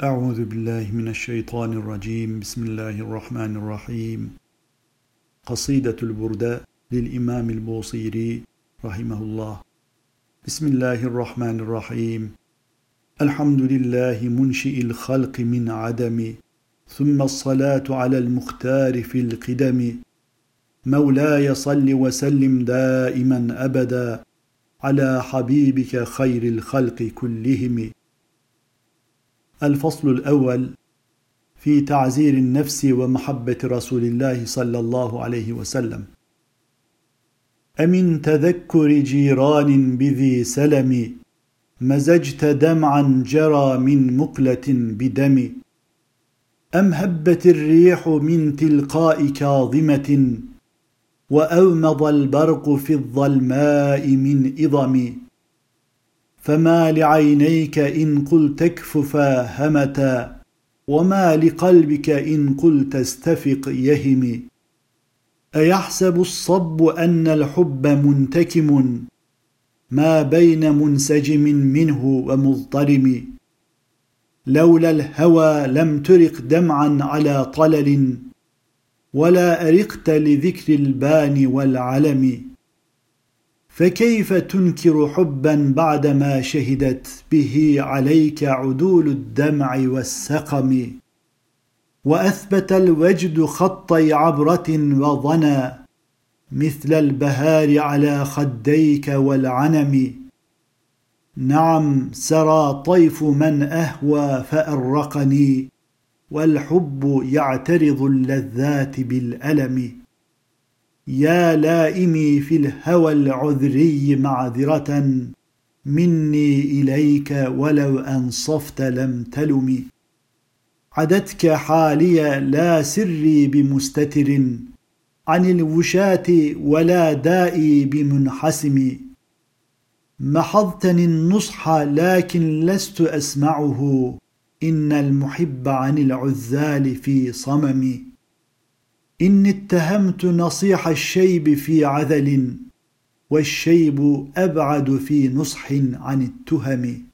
أعوذ بالله من الشيطان الرجيم. بسم الله الرحمن الرحيم. قصيدة البرداء للإمام البوصيري رحمه الله. بسم الله الرحمن الرحيم. الحمد لله منشئ الخلق من عدم ثم الصلاة على المختار في القدم. مولاي صل وسلم دائما أبدا على حبيبك خير الخلق كلهم. الفصل الأول في تعزير النفس ومحبة رسول الله صلى الله عليه وسلم. أمن تذكر جيران بذي سلم مزجت دمعا جرى من مقلة بدم. أم هبت الريح من تلقاء كاظمة وأومض البرق في الظلماء من إضم. فما لعينيك إن قلت اكففا همتا وما لقلبك إن قلت استفق يهم. أيحسب الصب أن الحب منتكم؟ ما بين منسجم منه ومضطرم. لولا الهوى لم ترق دمعا على طلل ولا أرقت لذكر البان والعلم. فكيف تنكر حبا بعدما شهدت به عليك عدول الدمع والسقم؟ وأثبت الوجد خطي عبرة وظنى مثل البهار على خديك والعنم. نعم سرى طيف من أهوى فأرقني والحب يعترض اللذات بالألم. يا لائمي في الهوى العذري معذرة مني إليك ولو أنصفت لم تلم. عدتك حالي لا سري بمستتر عن الوشاة ولا دائي بمنحسم. محضتني النصح لكن لست أسمعه. إن المحب عن العذال في صمم. إني اتهمت نصيح الشيب في عذل والشيب أبعد في نصح عن التهم.